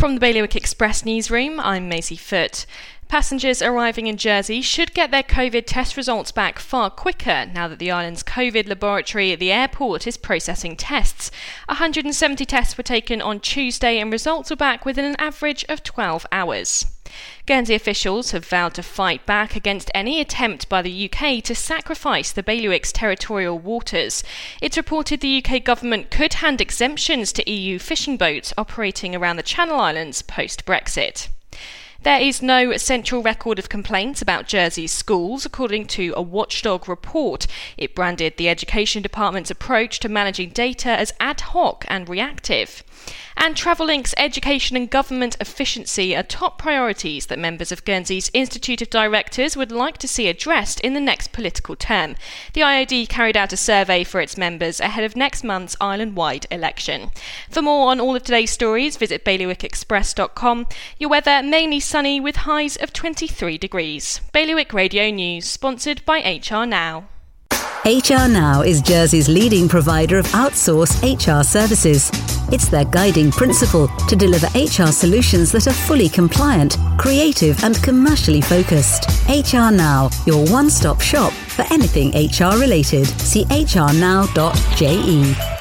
From the Bailiwick Express newsroom, I'm Maisie Foote. Passengers arriving in Jersey should get their COVID test results back far quicker now that the island's COVID laboratory at the airport is processing tests. 170 tests were taken on Tuesday and results were back within an average of 12 hours. Guernsey officials have vowed to fight back against any attempt by the UK to sacrifice the bailiwick's territorial waters. It's reported the UK government could hand exemptions to EU fishing boats operating around the Channel Islands post Brexit. There is no central record of complaints about Jersey's schools, according to a watchdog report. It branded the Education Department's approach to managing data as ad hoc and reactive. And Travellink's education and government efficiency are top priorities that members of Guernsey's Institute of Directors would like to see addressed in the next political term. The IOD carried out a survey for its members ahead of next month's island wide election. For more on all of today's stories, visit bailiwickexpress.com. Your weather mainly sunny with highs of 23 degrees. Bailiwick Radio News, sponsored by HR Now. HR Now is Jersey's leading provider of outsourced HR services. It's their guiding principle to deliver HR solutions that are fully compliant, creative, and commercially focused. HR Now, your one stop shop for anything HR related. See hrnow.je.